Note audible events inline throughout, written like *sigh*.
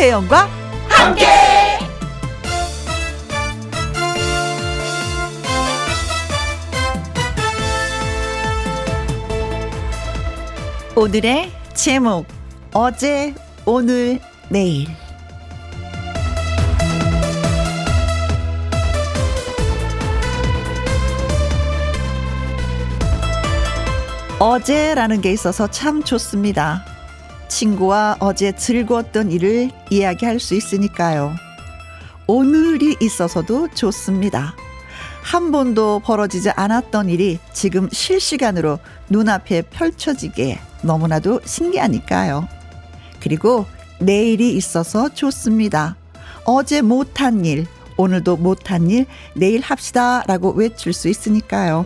김혜영과 함께. 오늘의 제목 어제 오늘 내일 어제라는 게 있어서 참 좋습니다. 친구와 어제 즐거웠던 일을 이야기할 수 있으니까요. 오늘이 있어서도 좋습니다. 한 번도 벌어지지 않았던 일이 지금 실시간으로 눈앞에 펼쳐지게 너무나도 신기하니까요. 그리고 내일이 있어서 좋습니다. 어제 못한 일, 오늘도 못한 일, 내일 합시다 라고 외칠 수 있으니까요.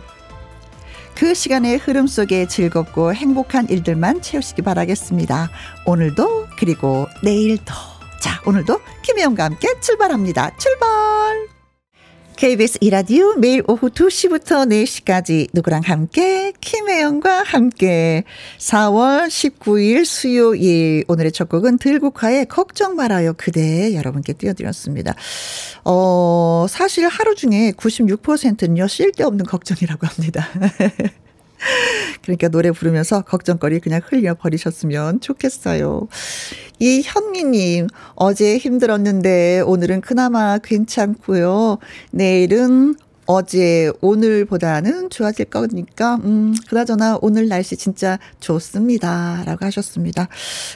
그 시간의 흐름 속에 즐겁고 행복한 일들만 채우시기 바라겠습니다. 오늘도 그리고 내일도. 자, 오늘도 김혜영과 함께 출발합니다. 출발! KBS 이라디오 매일 오후 2시부터 4시까지 누구랑 함께 김혜영과 함께 4월 19일 수요일 오늘의 첫 곡은 들국화의 걱정 말아요 그대 여러분께 띄워드렸습니다. 어 사실 하루 중에 96%는요 쓸데없는 걱정이라고 합니다. *laughs* 그러니까 노래 부르면서 걱정거리 그냥 흘려버리셨으면 좋겠어요. 이 현미님, 어제 힘들었는데 오늘은 그나마 괜찮고요. 내일은 어제 오늘보다는 좋아질 거니까 음 그나저나 오늘 날씨 진짜 좋습니다. 라고 하셨습니다.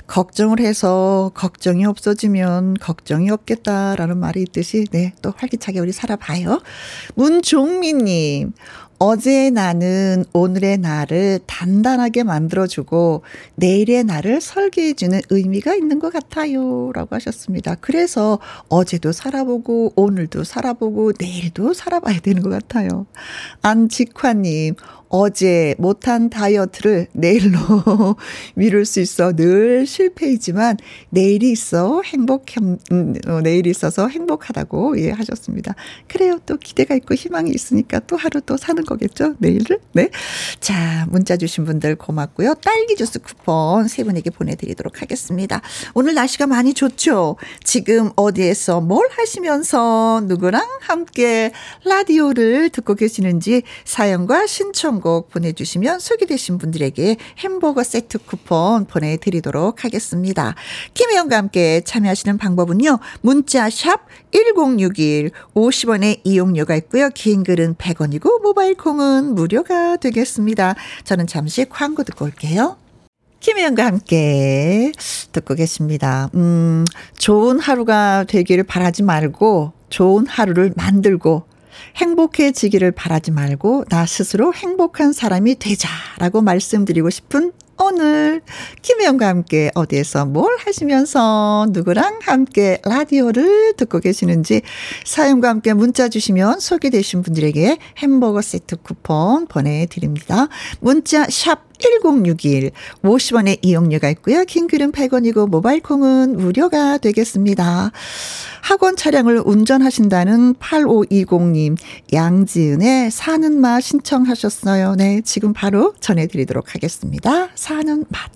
걱정을 해서 걱정이 없어지면 걱정이 없겠다라는 말이 있듯이 네, 또 활기차게 우리 살아봐요. 문종미 님. 어제의 나는 오늘의 나를 단단하게 만들어주고 내일의 나를 설계해주는 의미가 있는 것 같아요. 라고 하셨습니다. 그래서 어제도 살아보고 오늘도 살아보고 내일도 살아봐야 되는 것 같아요. 안직화님, 어제 못한 다이어트를 내일로 *laughs* 미룰 수 있어 늘 실패이지만 내일이 있어 행복, 음, 어, 내일이 있어서 행복하다고 예, 하셨습니다. 그래요. 또 기대가 있고 희망이 있으니까 또 하루 또 사는 거겠죠. 내일을. 네. 자, 문자 주신 분들 고맙고요. 딸기 주스 쿠폰 세 분에게 보내 드리도록 하겠습니다. 오늘 날씨가 많이 좋죠. 지금 어디에서 뭘 하시면서 누구랑 함께 라디오를 듣고 계시는지 사연과 신청 신청곡 보내주시면 소개되신 분들에게 햄버거 세트 쿠폰 보내드리도록 하겠습니다. 김혜영과 함께 참여하시는 방법은요. 문자 샵 1061, 50원의 이용료가 있고요. 긴 글은 100원이고 모바일 콩은 무료가 되겠습니다. 저는 잠시 광고 듣고 올게요. 김혜영과 함께 듣고 계십니다. 음, 좋은 하루가 되기를 바라지 말고 좋은 하루를 만들고 행복해지기를 바라지 말고 나 스스로 행복한 사람이 되자라고 말씀드리고 싶은 오늘 김혜영과 함께 어디에서 뭘 하시면서 누구랑 함께 라디오를 듣고 계시는지 사연과 함께 문자 주시면 소개되신 분들에게 햄버거 세트 쿠폰 보내드립니다. 문자 샵 1061 50원의 이용료가 있고요. 킹글은 100원이고 모바일 콩은 무료가 되겠습니다. 학원 차량을 운전하신다는 8520님 양지은의 사는 맛 신청하셨어요. 네, 지금 바로 전해드리도록 하겠습니다. 사는 맛.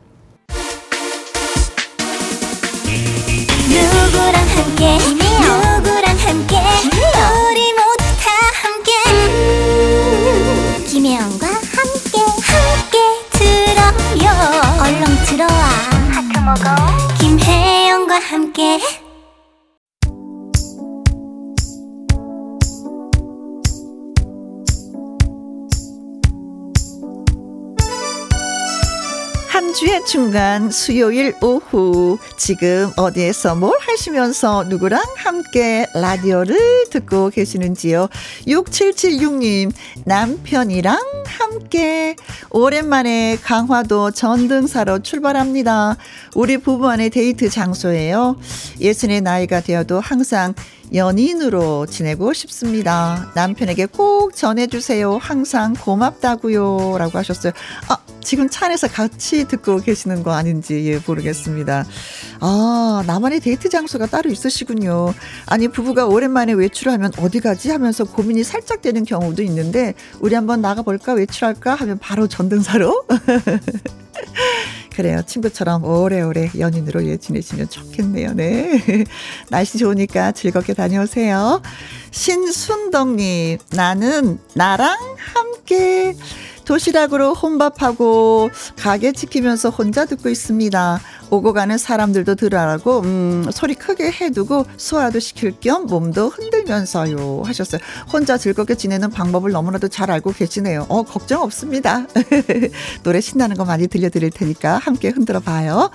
누구랑 함께 누구랑 함께 우리 김혜영과 함께 한 주의 중간 수요일 오후 지금 어디에서 뭘 하시면서 누구랑 함께 라디오를 듣고 계시는지요. 6776님 남편이랑 함께 오랜만에 강화도 전등사로 출발합니다. 우리 부부만의 데이트 장소예요. 예순의 나이가 되어도 항상 연인으로 지내고 싶습니다. 남편에게 꼭 전해주세요. 항상 고맙다고요. 라고 하셨어요. 아, 지금 차 안에서 같이 듣고 계시는 거 아닌지 예, 모르겠습니다. 아, 나만의 데이트 장소가 따로 있으시군요. 아니, 부부가 오랜만에 외출을 하면 어디 가지 하면서 고민이 살짝 되는 경우도 있는데, 우리 한번 나가볼까? 외출할까? 하면 바로 전등사로. *laughs* 그래요. 친구처럼 오래오래 연인으로 예, 지내시면 좋겠네요. 네. *laughs* 날씨 좋으니까 즐겁게 다녀오세요. 신순덕님, 나는 나랑 함께 도시락으로 혼밥하고 가게 지키면서 혼자 듣고 있습니다. 오고 가는 사람들도 들으라고 음, 소리 크게 해두고 소화도 시킬 겸 몸도 흔들면서요 하셨어요. 혼자 즐겁게 지내는 방법을 너무나도 잘 알고 계시네요. 어 걱정 없습니다. *laughs* 노래 신나는 거 많이 들려드릴 테니까 함께 흔들어 봐요.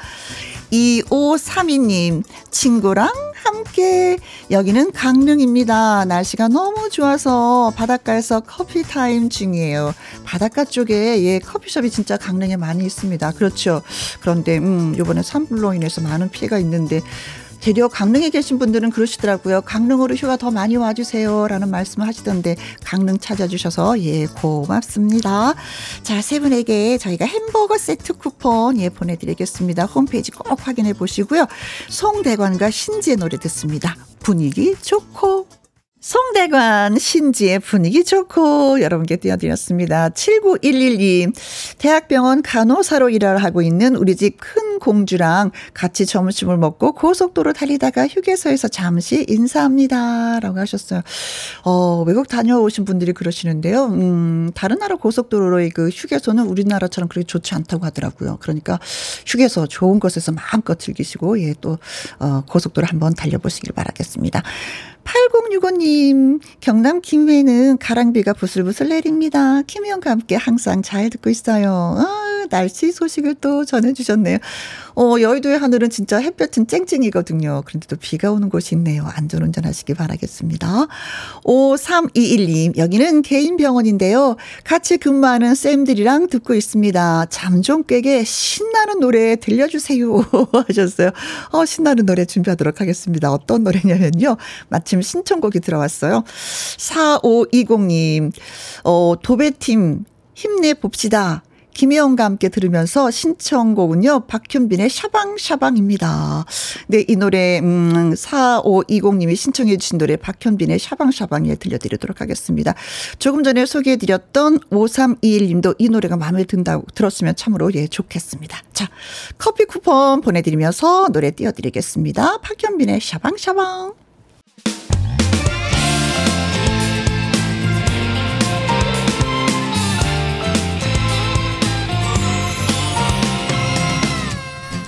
2532님, 친구랑 함께 여기는 강릉입니다. 날씨가 너무 좋아서 바닷가에서 커피 타임 중이에요. 바닷가 쪽에 예, 커피숍이 진짜 강릉에 많이 있습니다. 그렇죠. 그런데 음, 요번에 산불로 인해서 많은 피해가 있는데 대려 강릉에 계신 분들은 그러시더라고요. 강릉으로 휴가 더 많이 와주세요. 라는 말씀을 하시던데, 강릉 찾아주셔서, 예, 고맙습니다. 자, 세 분에게 저희가 햄버거 세트 쿠폰, 예, 보내드리겠습니다. 홈페이지 꼭 확인해 보시고요. 송대관과 신지의 노래 듣습니다. 분위기 좋고. 송대관 신지의 분위기 좋고 여러분께 띄워드렸습니다. 79112 대학병원 간호사로 일을 하고 있는 우리 집 큰 공주랑 같이 점심을 먹고 고속도로 달리다가 휴게소에서 잠시 인사합니다. 라고 하셨어요. 어, 외국 다녀오신 분들이 그러시는데요. 음, 다른 나라 고속도로의 그 휴게소는 우리나라처럼 그렇게 좋지 않다고 하더라고요. 그러니까 휴게소 좋은 곳에서 마음껏 즐기시고 예, 또 어, 고속도로 한번 달려보시길 바라겠습니다. 8065님, 경남 김해는 가랑비가 부슬부슬 내립니다. 김희영과 함께 항상 잘 듣고 있어요. 아, 날씨 소식을 또 전해주셨네요. 어, 여의도의 하늘은 진짜 햇볕은 쨍쨍이거든요. 그런데 또 비가 오는 곳이 있네요. 안전운전 하시기 바라겠습니다. 5321님, 여기는 개인 병원인데요. 같이 근무하는 쌤들이랑 듣고 있습니다. 잠 좀 깨게 신나는 노래 들려주세요. *laughs* 하셨어요. 어, 신나는 노래 준비하도록 하겠습니다. 어떤 노래냐면요. 마침 신청곡이 들어왔어요. 4520님, 어, 도배팀 힘내봅시다. 김혜영과 함께 들으면서 신청곡은요, 박현빈의 샤방샤방입니다. 네, 이 노래, 음, 4520님이 신청해주신 노래 박현빈의 샤방샤방에 들려드리도록 하겠습니다. 조금 전에 소개해드렸던 5321님도 이 노래가 마음에 든다고 들었으면 참으로 예, 좋겠습니다. 자, 커피 쿠폰 보내드리면서 노래 띄워드리겠습니다. 박현빈의 샤방샤방.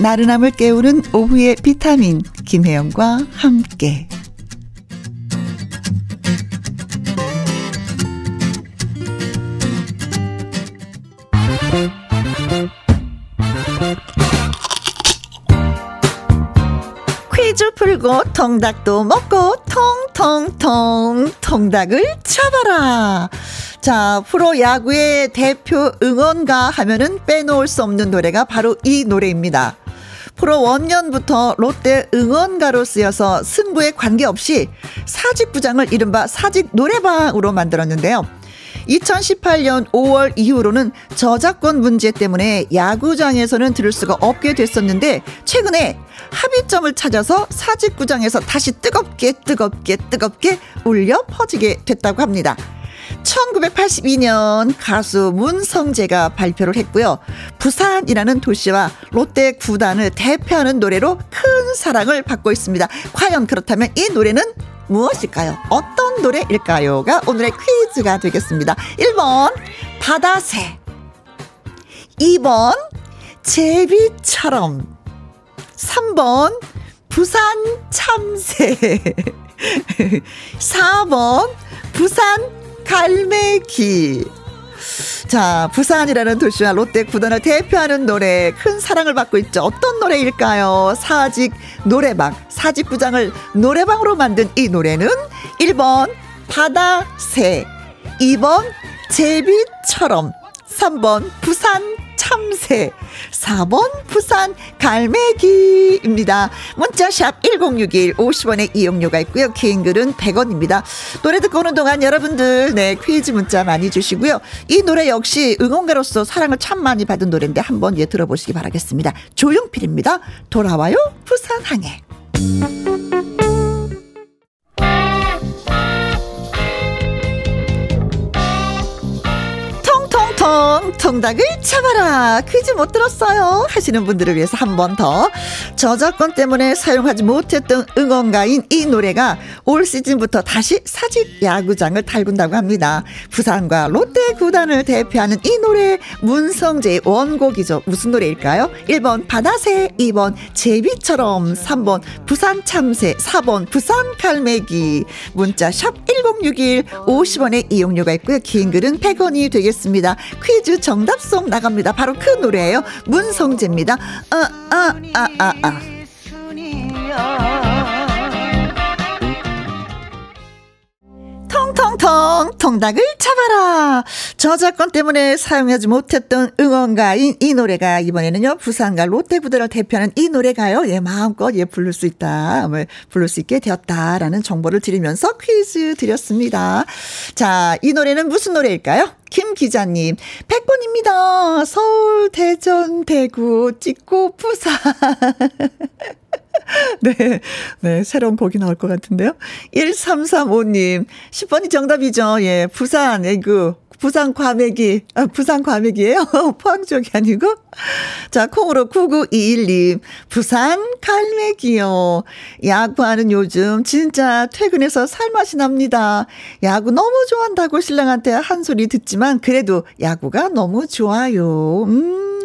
나른함을 깨우는 오후의 비타민 김혜영과 함께 퀴즈 풀고 통닭도 먹고 통통통 통닭을 잡아라. 자, 프로야구의 대표 응원가 하면은 빼놓을 수 없는 노래가 바로 이 노래입니다. 프로 원년부터 롯데 응원가로 쓰여서 승부에 관계없이 사직부장을 이른바 사직 노래방으로 만들었는데요. 2018년 5월 이후로는 저작권 문제 때문에 야구장에서는 들을 수가 없게 됐었는데 최근에 합의점을 찾아서 사직구장에서 다시 뜨겁게 뜨겁게 뜨겁게 울려 퍼지게 됐다고 합니다. 1982년 가수 문성재가 발표를 했고요. 부산이라는 도시와 롯데 구단을 대표하는 노래로 큰 사랑을 받고 있습니다. 과연 그렇다면 이 노래는 무엇일까요? 어떤 노래일까요?가 오늘의 퀴즈가 되겠습니다. 1번 바다새 2번 제비처럼 3번 부산 참새 4번 *laughs* 부산 갈매기. 자, 부산이라는 도시와 롯데 구단을 대표하는 노래, 큰 사랑을 받고 있죠. 어떤 노래일까요? 사직 노래방, 사직구장을 노래방으로 만든 이 노래는 1번 바다새, 2번 제비처럼, 3번 참새. 4번 부산 갈매기입니다. 문자샵 1061 50원의 이용료가 있고요. 개인 글은 100원입니다. 노래 듣고 오는 동안 여러분들 네 퀴즈 문자 많이 주시고요. 이 노래 역시 응원가로서 사랑을 참 많이 받은 노래인데 한번 예 들어보시기 바라겠습니다. 조용필입니다. 돌아와요 부산항에. 통통통 통닭을 잡아라. 퀴즈 못 들었어요. 하시는 분들을 위해서 한 번 더. 저작권 때문에 사용하지 못했던 응원가인 이 노래가 올 시즌부터 다시 사직 야구장을 달군다고 합니다. 부산과 롯데 구단을 대표하는 이 노래 문성재의 원곡이죠. 무슨 노래일까요? 1번 바다새, 2번 제비처럼, 3번 부산 참새, 4번 부산 갈매기. 문자 샵 1061, 50원의 이용료가 있고요. 긴 글은 100원이 되겠습니다. 퀴즈 정답송 나갑니다. 바로 그 노래예요. 문성재입니다. 아, 아, 아, 아, 아. 통통통 통닭을 잡아라 저작권 때문에 사용하지 못했던 응원가인 이 노래가 이번에는요 부산과 롯데부대를 대표하는 이 노래가요 예 마음껏 예 부를 수 있다 뭐 부를 수 있게 되었다라는 정보를 드리면서 퀴즈 드렸습니다 자 이 노래는 무슨 노래일까요 김 기자님, 100번입니다. 서울, 대전, 대구, 찍고, 부산. *laughs* *laughs* 네, 네, 새로운 곡이 나올 것 같은데요. 1335님, 10번이 정답이죠. 예, 부산, 애구. 부산 과메기, 아, 부산 과메기예요 *laughs* 포항 쪽이 아니고. 자, 콩으로 9921님, 부산 갈매기요. 야구하는 요즘 진짜 퇴근해서 살맛이 납니다. 야구 너무 좋아한다고 신랑한테 한 소리 듣지만 그래도 야구가 너무 좋아요. 음.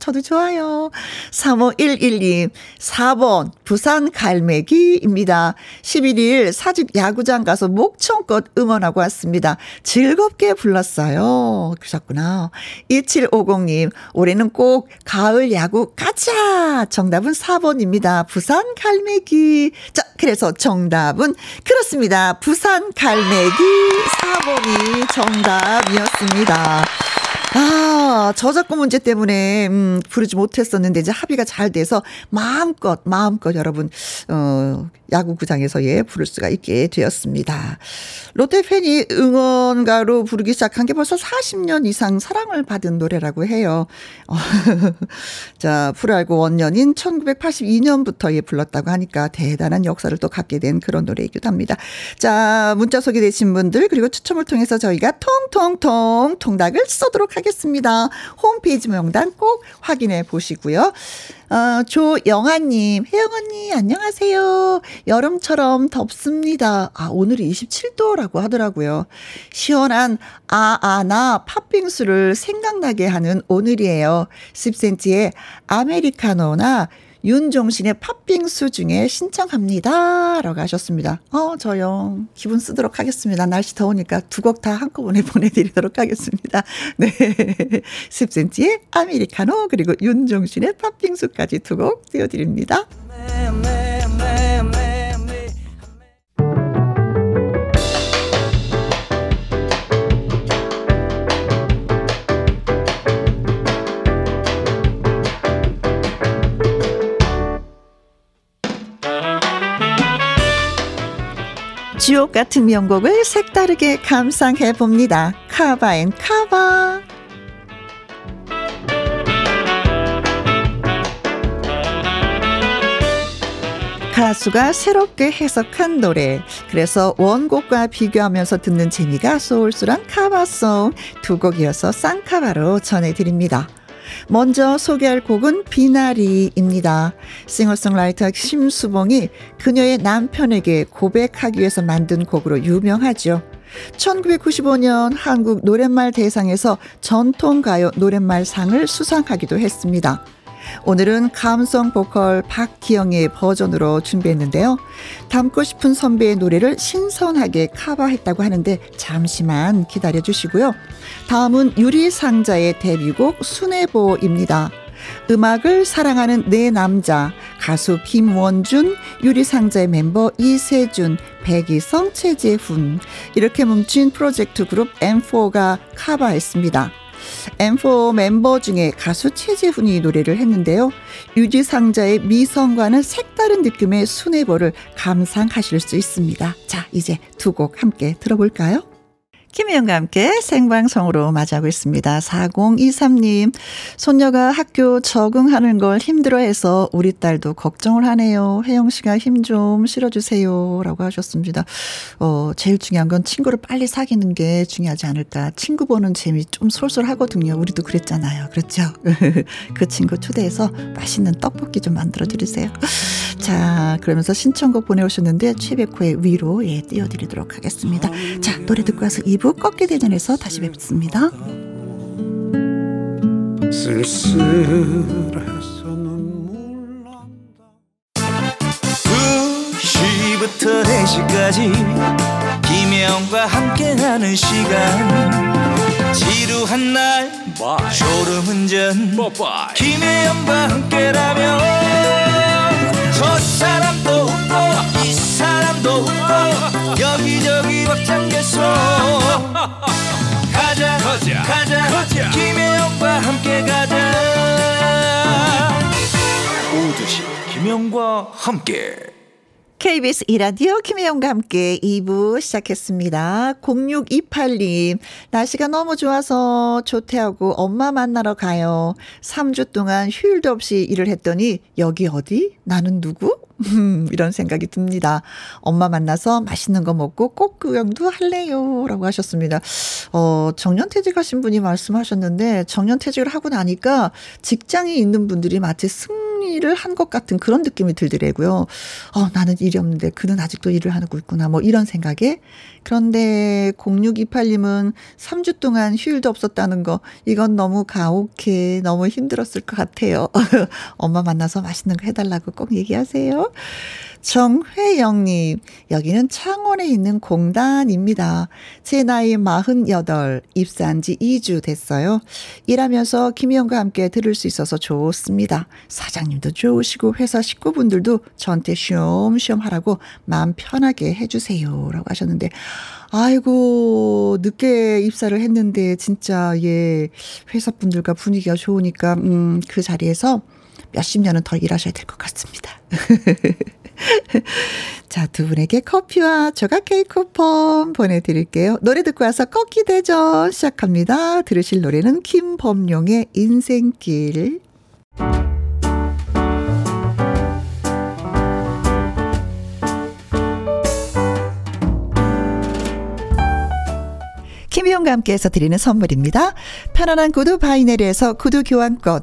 저도 좋아요. 35112, 4번, 부산 갈매기입니다. 11일 사직 야구장 가서 목청껏 응원하고 왔습니다. 즐겁게 불렀어요. 그러셨구나. 2750님, 올해는 꼭 가을 야구 가자! 정답은 4번입니다. 부산 갈매기. 자, 그래서 정답은 그렇습니다. 부산 갈매기 4번이 정답이었습니다. 아, 저작권 문제 때문에, 음, 부르지 못했었는데, 이제 합의가 잘 돼서, 마음껏, 마음껏 여러분, 어, 야구구장에서 예, 부를 수가 있게 되었습니다. 롯데 팬이 응원가로 부르기 시작한 게 벌써 40년 이상 사랑을 받은 노래라고 해요. 어, *laughs* 자, 프로야구 원년인 1982년부터 예, 불렀다고 하니까 대단한 역사를 또 갖게 된 그런 노래이기도 합니다. 자, 문자 소개되신 분들, 그리고 추첨을 통해서 저희가 통통통 통닭을 쏘도록 하겠습니다. 하겠습니다. 홈페이지 명단 꼭 확인해 보시고요. 어, 조영아님, 혜영 언니, 안녕하세요. 여름처럼 덥습니다. 아, 오늘이 27도라고 하더라고요. 시원한 아, 아, 나 팥빙수를 생각나게 하는 오늘이에요. 10cm의 아메리카노나 윤종신의 팥빙수 중에 신청합니다. 라고 하셨습니다. 어, 저요. 기분 쓰도록 하겠습니다. 날씨 더우니까 두 곡 다 한꺼번에 *laughs* 보내드리도록 하겠습니다. 네. *laughs* 10cm의 아메리카노, 그리고 윤종신의 팥빙수까지 두 곡 띄워드립니다. 주옥 같은 명곡을 색다르게 감상해 봅니다. Cover and Cover. 가수가 새롭게 해석한 노래. 그래서 원곡과 비교하면서 듣는 재미가 쏠쏠한 카바송 두 곡이어서 쌍카바로 전해드립니다. 먼저 소개할 곡은 비나리입니다. 싱어송라이터 심수봉이 그녀의 남편에게 고백하기 위해서 만든 곡으로 유명하죠. 1995년 한국 노랫말 대상에서 전통가요 노랫말상을 수상하기도 했습니다. 오늘은 감성 보컬 박기영의 버전으로 준비했는데요. 담고 싶은 선배의 노래를 신선하게 커버했다고 하는데 잠시만 기다려 주시고요. 다음은 유리상자의 데뷔곡 순애보입니다. 음악을 사랑하는 내 남자 가수 김원준 유리상자의 멤버 이세준 백이성 최재훈 이렇게 뭉친 프로젝트 그룹 M4가 커버했습니다. M4 멤버 중에 가수 최재훈이 노래를 했는데요. 유지상자의 미성과는 색다른 느낌의 순애보를 감상하실 수 있습니다. 자, 이제 두 곡 함께 들어볼까요? 김혜영과 함께 생방송으로 맞이하고 있습니다. 4023님, 손녀가 학교 적응하는 걸 힘들어해서 우리 딸도 걱정을 하네요. 혜영 씨가 힘 좀 실어주세요. 라고 하셨습니다. 어, 제일 중요한 건 친구를 빨리 사귀는 게 중요하지 않을까. 친구 보는 재미 좀 솔솔 하거든요. 우리도 그랬잖아요. 그렇죠? *laughs* 그 친구 초대해서 맛있는 떡볶이 좀 만들어 드리세요. 자, 그러면서 신청곡 보내오셨는데, 최백호의 위로, 예, 띄워드리도록 하겠습니다. 자, 노래 듣고 와서 2부 꺾게 대전에서 다시 뵙습니다. 부터 4시까지 김혜영과 함께하는 시간 지루한 날 Bye. 졸음운전 Bye. 김혜영과 함께라면 함께 KBS 이라디오 김혜영과 함께 2부 시작했습니다. 0628님, 날씨가 너무 좋아서 조퇴하고 엄마 만나러 가요. 3주 동안 휴일도 없이 일을 했더니 여기 어디? 나는 누구? 음, 이런 생각이 듭니다. 엄마 만나서 맛있는 거 먹고 꽃 구경도 할래요. 라고 하셨습니다. 어, 정년퇴직하신 분이 말씀하셨는데, 정년퇴직을 하고 나니까 직장이 있는 분들이 마치 승 일을 한것 같은 그런 느낌이 들더라고요. 어, 나는 일이 없는데 그는 아직도 일을 하고 있구나. 뭐 이런 생각에. 그런데 0628님은 3주 동안 휴일도 없었다는 거, 이건 너무 가혹해. 너무 힘들었을 것 같아요. *laughs* 엄마 만나서 맛있는 거 해달라고 꼭 얘기하세요. 정회영님, 여기는 창원에 있는 공단입니다. 제 나이 48, 입사한 지 2주 됐어요. 일하면서 김희영과 함께 들을 수 있어서 좋습니다. 사장님도 좋으시고 회사 식구분들도 저한테 쉬엄쉬엄 하라고 마음 편하게 해주세요. 라고 하셨는데, 아이고, 늦게 입사를 했는데, 진짜, 예, 회사분들과 분위기가 좋으니까, 음, 그 자리에서 몇십 년은 더 일하셔야 될 것 같습니다. *laughs* 자, 두 분에게 커피와 조각 케이크 쿠폰 보내드릴게요. 노래 듣고 와서 꺾기 대전 시작합니다. 들으실 노래는 김범용의 인생길. 김희용과 함께해서 드리는 선물입니다. 편안한 구두 바이네리에서 구두 교환권.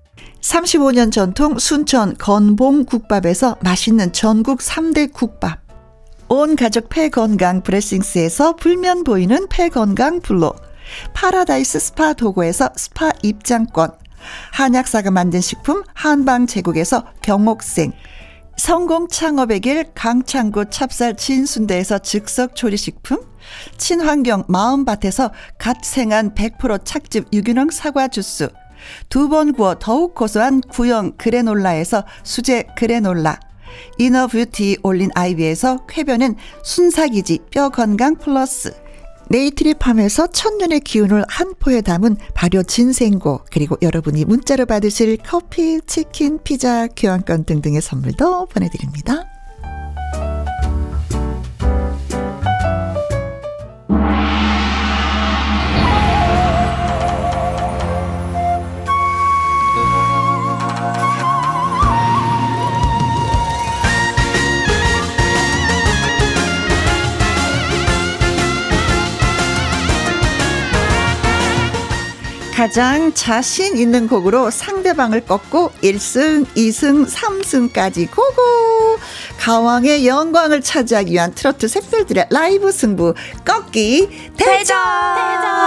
35년 전통 순천 건봉 국밥에서 맛있는 전국 3대 국밥. 온 가족 폐건강 브레싱스에서 불면 보이는 폐건강 블로. 파라다이스 스파 도구에서 스파 입장권. 한약사가 만든 식품 한방 제국에서 경옥생. 성공 창업의 길 강창구 찹쌀 진순대에서 즉석 조리식품. 친환경 마음밭에서 갓 생한 100% 착즙 유기농 사과 주스. 두 번 구워 더욱 고소한 구형 그래놀라에서 수제 그래놀라. inner beauty 올린 아이비에서 쾌변은 순삭이지 뼈 건강 플러스. 네이트리팜에서 천년의 기운을 한 포에 담은 발효 진생고 그리고 여러분이 문자로 받으실 커피, 치킨, 피자, 교환권 등등의 선물도 보내드립니다. 가장 자신 있는 곡으로 상대방을 꺾고 1승, 2승, 3승까지 go go! 가왕의 영광을 차지하기 위한 트로트 샛별들의 라이브 승부 꺾기 대전! 대전!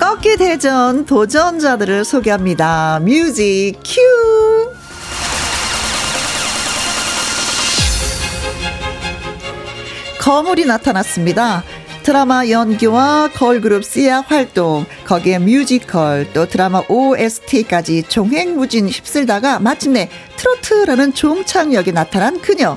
*laughs* 꺾기 대전 도전자들을 소개합니다. 뮤직 큐! 거물이 나타났습니다. 드라마 연기와 걸그룹 씨야 활동, 거기에 뮤지컬, 또 드라마 OST까지 종횡무진 휩쓸다가 마침내 트로트라는 종착역에 나타난 그녀.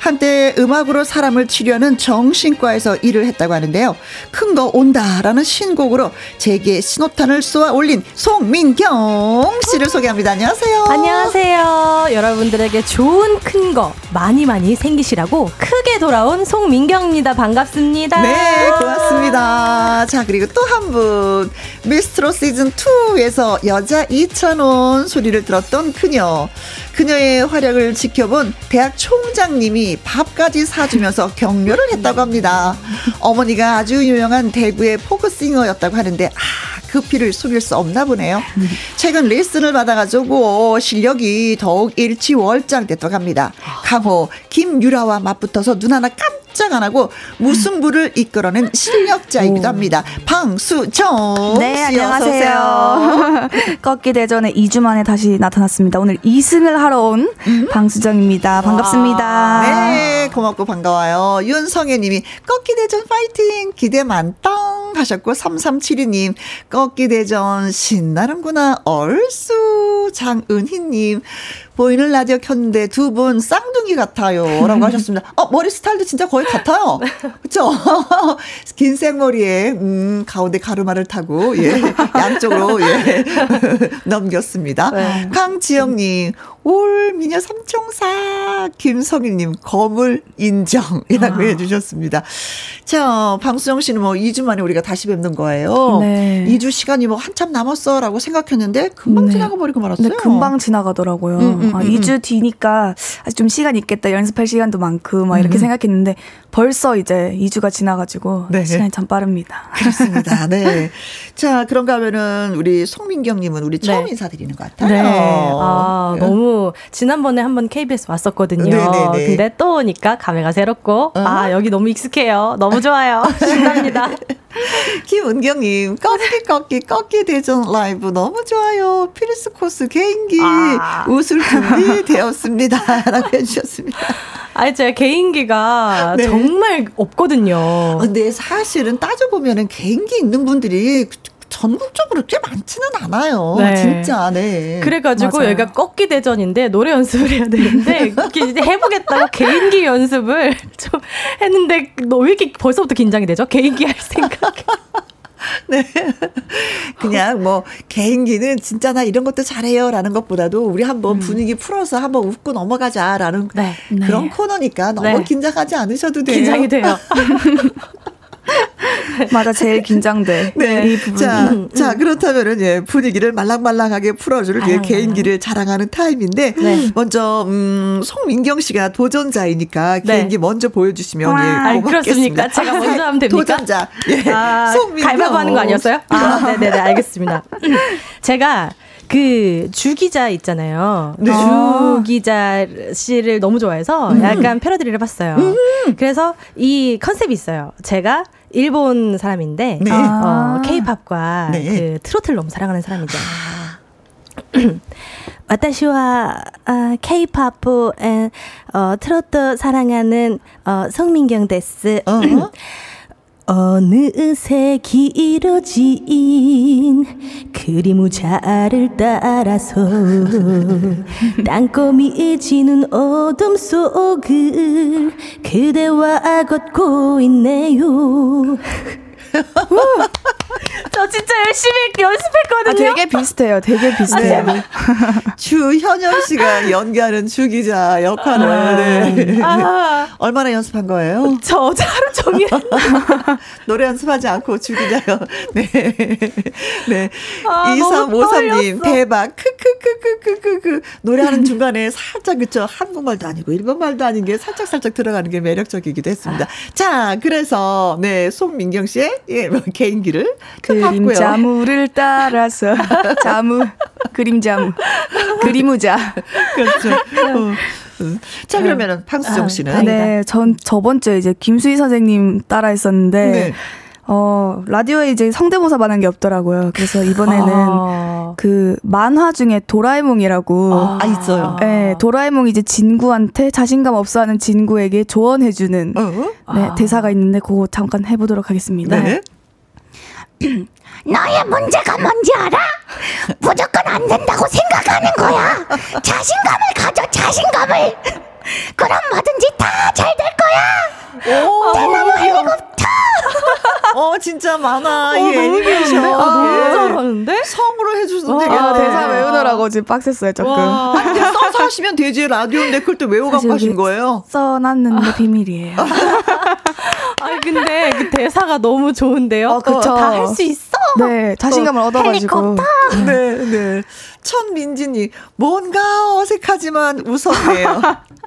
한때 음악으로 사람을 치료하는 정신과에서 일을 했다고 하는데요. 큰 거 온다라는 신곡으로 제게 신호탄을 쏘아 올린 송민경 씨를 소개합니다. 안녕하세요. 안녕하세요. 여러분들에게 좋은 큰 거 많이 많이 생기시라고 크게 돌아온 송민경입니다. 반갑습니다. 네, 고맙습니다. 자, 그리고 또 한 분. 미스트로 시즌 2에서 여자 2,000원 소리를 들었던 그녀. 그녀의 활약을 지켜본 대학 총장님이 밥까지 사주면서 격려를 했다고 합니다. 어머니가 아주 유명한 대구의 포크싱어였다고 하는데, 아, 그 피를 속일 수 없나 보네요. 최근 레슨을 받아가지고 실력이 더욱 일치월장됐다고 합니다. 강호, 김유라와 맞붙어서 눈 하나 깜 짝 안 하고 무승부를 이끌어낸 실력자이기도 합니다. 방수정. 네, 안녕하세요. *laughs* 꺾기 대전에 2주 만에 다시 나타났습니다. 오늘 2승을 하러 온 음? 방수정입니다. 반갑습니다. 네, 고맙고 반가워요. 윤성애 님이 꺾기 대전 파이팅! 기대 많다! 하셨고, 3372님, 꺾기 대전 신나는구나. 얼쑤. 장은희 님, 보이는 라디오 켰는데 두 분 쌍둥이 같아요. 라고 하셨습니다. 어, 머리 스타일도 진짜 거의 같아요. 그쵸? *laughs* 긴 생머리에, 음, 가운데 가르마를 타고, 예, 양쪽으로, 예, *laughs* 넘겼습니다. 네. 강지영님, 올 미녀 삼총사 김성일님 거물 인정이라고 아. 해주셨습니다. 자 방수정 씨는 뭐 2주 만에 우리가 다시 뵙는 거예요. 네. 2주 시간이 뭐 한참 남았어라고 생각했는데 금방 네. 지나가 버리고 말았어요. 네, 금방 지나가더라고요. 음, 음, 아, 2주 음, 음. 뒤니까 아직 좀 시간 있겠다 연습할 시간도 많고 막 이렇게 음. 생각했는데 벌써 이제 2주가 지나가지고 네. 시간이 참 빠릅니다. 그렇습니다. 네. *laughs* 자 그런가 하면은 우리 송민경님은 우리 처음 네. 인사드리는 것 같아요. 네. 아 너무 지난번에 한번 KBS 왔었거든요. 네네네. 근데 또 오니까 감회가 새롭고 어? 아 여기 너무 익숙해요. 너무 좋아요. *laughs* 신납니다. *laughs* 김은경님 꺾기 꺾기 꺾기 대전 라이브 너무 좋아요. 필스 코스 개인기 아. 웃을 준비 되었습니다. *laughs* 라고 해주셨습니다. 아니 제가 개인기가 네. 정말 없거든요. 근데 사실은 따져보면은 개인기 있는 분들이 전국적으로 꽤 많지는 않아요. 네. 진짜, 네. 그래가지고 맞아요. 여기가 꺾기 대전인데 노래 연습을 해야 되는데 *laughs* 해보겠다고 개인기 연습을 *laughs* 좀 했는데 너 왜 이렇게 벌써부터 긴장이 되죠? 개인기 할 생각. *laughs* 네. 그냥 뭐 개인기는 진짜 나 이런 것도 잘해요 라는 것보다도 우리 한번 음. 분위기 풀어서 한번 웃고 넘어가자 라는 네. 그런 네. 코너니까 너무 네. 긴장하지 않으셔도 돼요. 긴장이 돼요. 맞아, 제일 긴장돼. *laughs* 네. 이 부분. 자, 음, 음. 자, 그렇다면은, 예, 분위기를 말랑말랑하게 풀어줄 예, 개인기를 자랑하는 타임인데, 네. 먼저, 음, 송민경 씨가 도전자이니까 네. 개인기 먼저 보여주시면, 예, 아, 그렇습니까? 제가 먼저 *laughs* 하면 됩니까? 도전자. 예. 아, 송민경. 갈바보 하는 거 아니었어요? 아, 네네네, 알겠습니다. *laughs* 제가, 그 주기자 있잖아요. 네. 주기자 씨를 너무 좋아해서 음. 약간 패러디를 해봤어요. 음. 그래서 이 컨셉이 있어요. 제가 일본 사람인데 네. 어, K-팝과 네. 그 트로트를 너무 사랑하는 사람이죠. 아. 私は 어, K-팝 and 어, 트로트 사랑하는 어, 송민경 です. *clears throat* 어? 어느새 길어진 그리무자를 따라서 *laughs* 땅거미 지는 어둠 속을 그대와 걷고 있네요. *laughs* 저 진짜 열심히 연습했거든요. 아, 되게 비슷해요. 되게 비슷해요. 네. 주현영 씨가 연기하는 주기자 역할을 아, 네. 아. 얼마나 연습한 거예요? 저 어제 하루 종일 *laughs* 노래 연습하지 않고 주기자요. *laughs* 네. 네. 아, 2353님 대박. 크크크 그, 그, 그, 그, 노래하는 중간에 살짝, 그쵸. 한국말도 아니고, 일본말도 아닌 게 살짝, 살짝 들어가는 게 매력적이기도 했습니다. 자, 그래서, 네, 송민경 씨의, 예, 뭐, 개인기를. 그림자무를 따라서, *laughs* 자무, 그림자무, 그리무자. 그렇죠. 어. 자, 그러면은, 방수정 아, 씨는? 아, 네, 전 저번 주에 이제 김수희 선생님 따라 했었는데, 네. 어, 라디오에 이제 성대모사 받은 게 없더라고요. 그래서 이번에는 아. 그 만화 중에 도라에몽이라고. 아, 아 있어요. 네, 도라에몽이 이제 진구한테 자신감 없어 하는 진구에게 조언해주는 어? 네, 아. 대사가 있는데 그거 잠깐 해보도록 하겠습니다. 네. 너의 문제가 뭔지 알아? 무조건 안 된다고 생각하는 거야. 자신감을 가져, 자신감을. 그럼 뭐든지 다 잘 될 거야. 오, 대나무 헬리콥터. *laughs* 어, 진짜 많아. 어, 이 애니메이션. 아, 너무 예. 잘하는데? 성으로 해주셔도 되겠네. 아, 대사 외우느라고 지금 빡셌어요, 조금. *laughs* 아니, 써서 하시면 되지. 라디오인데 그걸 또 외우갖고 하신 거예요? 써놨는데 비밀이에요. *laughs* 아니, 근데 그 대사가 너무 좋은데요? 어, 그쵸. 다할 수 있어. 네, 자신감을 얻어가지고. 네, 네. 천민지님, 뭔가 어색하지만 웃었네요.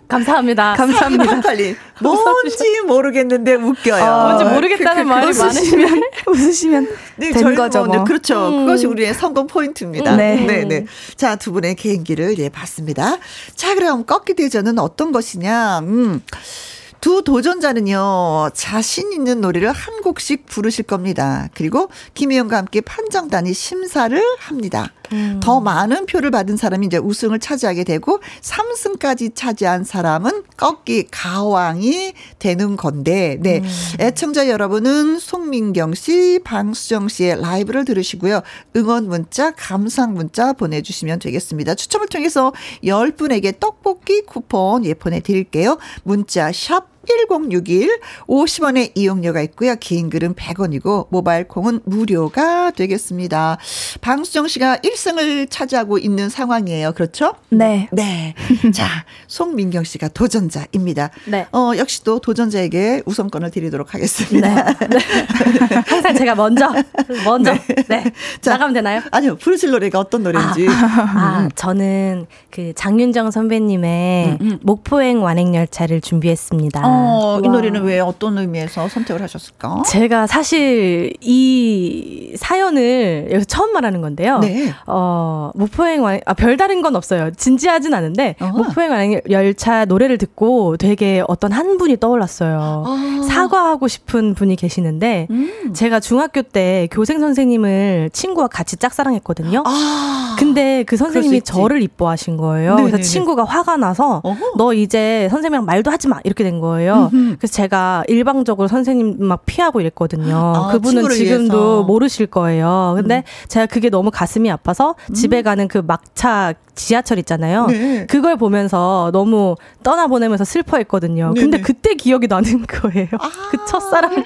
감사합니다. 감사합니다. 빨리 뭔지 모르겠는데 웃겨요. 아, 뭔지 모르겠다는 그, 그, 말이 많으시면 *laughs* 웃으시면 네, 된 거죠. 뭐. 그렇죠. 음. 그것이 우리의 성공 포인트입니다. 네. 네, 네. 자, 두 분의 개인기를 예 봤습니다. 자, 그럼 꺾기 대전은 어떤 것이냐? 음. 두 도전자는요, 자신 있는 노래를 한 곡씩 부르실 겁니다. 그리고 김희영과 함께 판정단이 심사를 합니다. 음. 더 많은 표를 받은 사람이 이제 우승을 차지하게 되고 3승까지 차지한 사람은 꺾기 가왕이 되는 건데 네. 음. 애청자 여러분은 송민경 씨, 방수정 씨의 라이브를 들으시고요. 응원 문자, 감상 문자 보내 주시면 되겠습니다. 추첨을 통해서 10분에게 떡볶이 쿠폰 예 보내 드릴게요. 문자 샵 1061 50원의 이용료가 있고요. 긴 글은 100원이고 모바일 콩은 무료가 되겠습니다. 방수정 씨가 1승을 차지하고 있는 상황이에요. 그렇죠? 네. 네. *laughs* 자, 송민경 씨가 도전자입니다. 네. 어, 역시 또 도전자에게 우선권을 드리도록 하겠습니다. 네. 네. *laughs* 항상 제가 먼저 먼저 네. 네. 자, 나가면 되나요? 아니요. 부르실 노래가 어떤 노래인지. 아, 아 저는 그 장윤정 선배님의 음, 음. 목포행 완행 열차를 준비했습니다. 어. 어, 이 노래는 왜 어떤 의미에서 선택을 하셨을까? 제가 사실 이 사연을 여기서 처음 말하는 건데요. 네. 어, 목포행 왕, 아, 별다른 건 없어요. 진지하진 않은데, 어. 목포행 왕 열차 노래를 듣고 되게 어떤 한 분이 떠올랐어요. 아. 사과하고 싶은 분이 계시는데, 음. 제가 중학교 때 교생 선생님을 친구와 같이 짝사랑했거든요. 아. 근데 그 선생님이 저를 이뻐하신 거예요. 네네네. 그래서 친구가 화가 나서, 어허. 너 이제 선생님이랑 말도 하지 마. 이렇게 된 거예요. 거예요. 음흠. 그래서 제가 일방적으로 선생님 막 피하고 이랬거든요. 아, 그분은 지금도 위해서. 모르실 거예요. 근데 음. 제가 그게 너무 가슴이 아파서 음. 집에 가는 그 막차 지하철 있잖아요. 네. 그걸 보면서 너무 떠나보내면서 슬퍼했거든요. 네 근데 그때 기억이 나는 *laughs* 거예요. 아~ 그 첫사랑.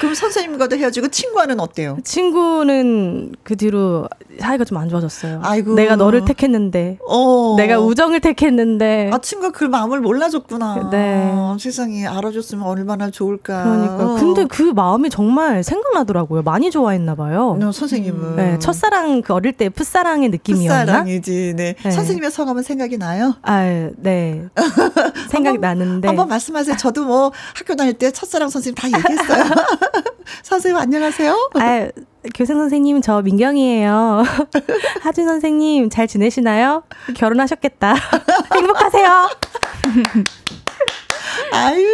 그럼 선생님과도 헤어지고 친구와는 어때요? 친구는 그 뒤로 사이가 좀 안 좋아졌어요. 아이고. 내가 너를 택했는데. 어. 내가 우정을 택했는데. 아, 친구가 그 마음을 몰라줬구나. 네. 아, 세상에 알아줬으면 얼마나 좋을까. 그러니까. 근데 그 마음이 정말 생각나더라고요. 많이 좋아했나 봐요. 어, 선생님은. 네. 첫사랑 그 어릴 때 풋사랑의 느낌이었나? 풋사랑이지. 네. 네. 선생님의 성함은 생각이 나요? 아, 네. *laughs* 생각 나는데. 한번 말씀하세요. 저도 뭐 학교 다닐 때 첫사랑 선생님 다 얘기했어요. *laughs* 선생님 안녕하세요. 아, 교생 선생님 저 민경이에요. *laughs* 하준 선생님 잘 지내시나요? 결혼하셨겠다. 행복하세요. 아유,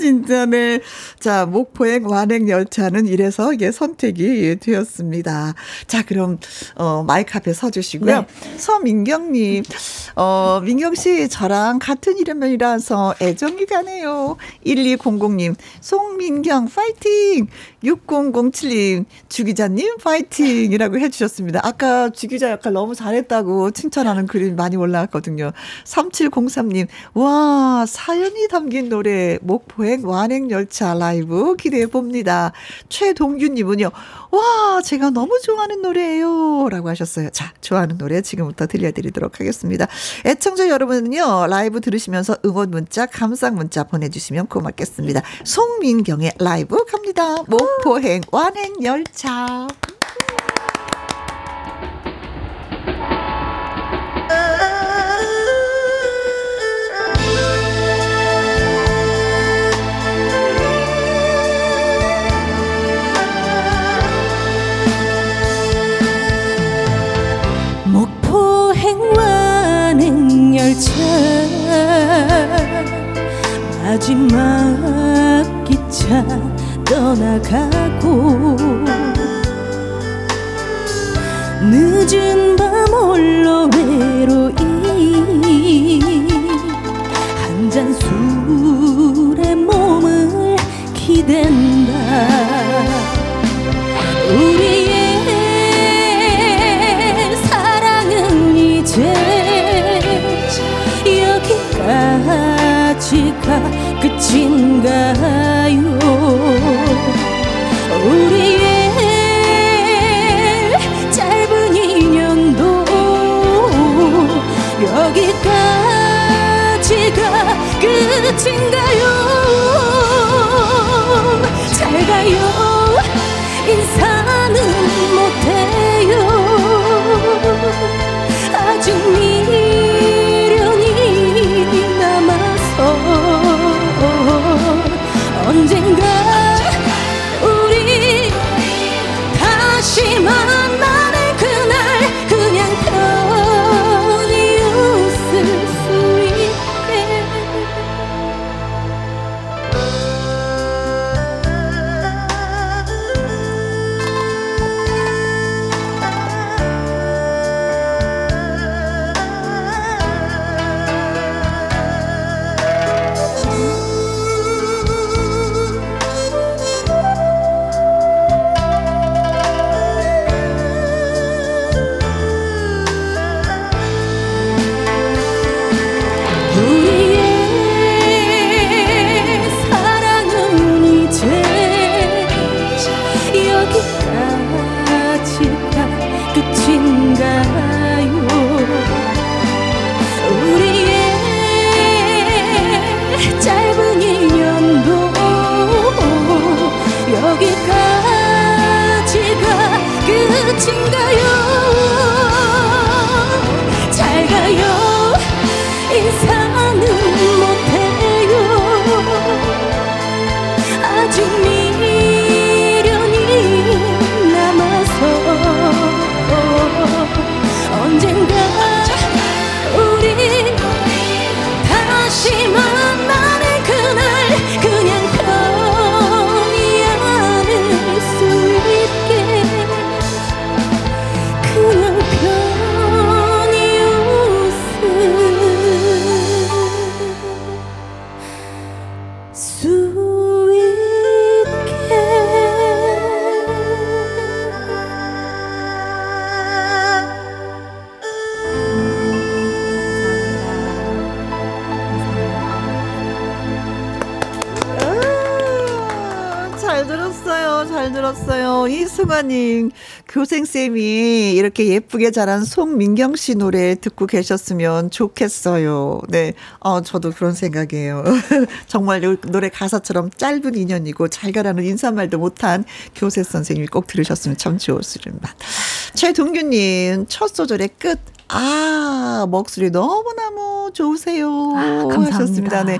진짜, 네. 자, 목포행 완행 열차는 이래서 이게 선택이 되었습니다. 자, 그럼, 어, 마이크 앞에 서 주시고요. 네. 서민경 님, 어, 민경 씨, 저랑 같은 이름이라서 애정이 가네요. 1200 님, 송민경, 파이팅! 6007 님, 주기자님, 파이팅이라고 해 주셨습니다. 아까 주기자 역할 너무 잘했다고 칭찬하는 글이 많이 올라왔거든요. 3703 님, 와, 사연이 담긴 노래, 목포행 완행 열차 라이브 기대해 봅니다. 최동규님은요, 와, 제가 너무 좋아하는 노래예요. 라고 하셨어요. 자, 좋아하는 노래 지금부터 들려드리도록 하겠습니다. 애청자 여러분은요, 라이브 들으시면서 응원 문자, 감상 문자 보내주시면 고맙겠습니다. 송민경의 라이브 갑니다. 목포행 완행 열차. 마지막 기차 떠나가고 늦은 밤 홀로 외로이 한 잔 술에 몸을 기댄 끝인가요? 우리 잘 들었어요. 이승환님, 교생쌤이 이렇게 예쁘게 자란 송민경 씨 노래 듣고 계셨으면 좋겠어요. 네. 어, 저도 그런 생각이에요. *laughs* 정말 요 노래 가사처럼 짧은 인연이고 잘 가라는 인사말도 못한 교세 선생님이 꼭 들으셨으면 참 좋았을 맛. 최동규님, 첫 소절의 끝. 아, 목소리 너무너무 좋으세요. 아, 감사합니다. 하셨습니다. 네.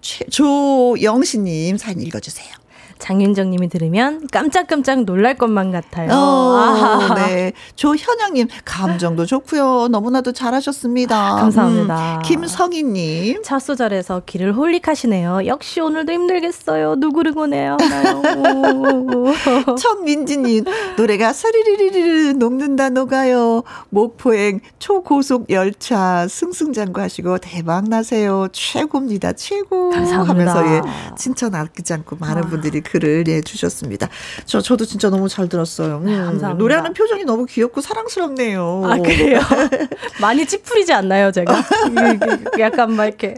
최, 조영신님 사연 읽어주세요. 장윤정님이 들으면 깜짝깜짝 놀랄 것만 같아요. 어, 아, 네. 조현영님, 감정도 좋고요. 너무나도 잘하셨습니다. 감사합니다. 음, 김성희님, 첫 소절에서 길을 홀릭하시네요. 역시 오늘도 힘들겠어요. 보내요? 하나요? *laughs* 천민지님, 노래가 스리리리리 녹는다 녹아요. 목포행 초고속 열차 승승장구하시고 대박 나세요. 최고입니다. 최고. 감사합니다. 하면서 예, 칭찬 아끼지 않고 많은 분들이 글을 예, 주셨습니다. 저 저도 진짜 너무 잘 들었어요. 음, 감사합니다. 노래하는 표정이 너무 귀엽고 사랑스럽네요. 아, 그래요? *laughs* 많이 찌푸리지 않나요, 제가? 약간 막 이렇게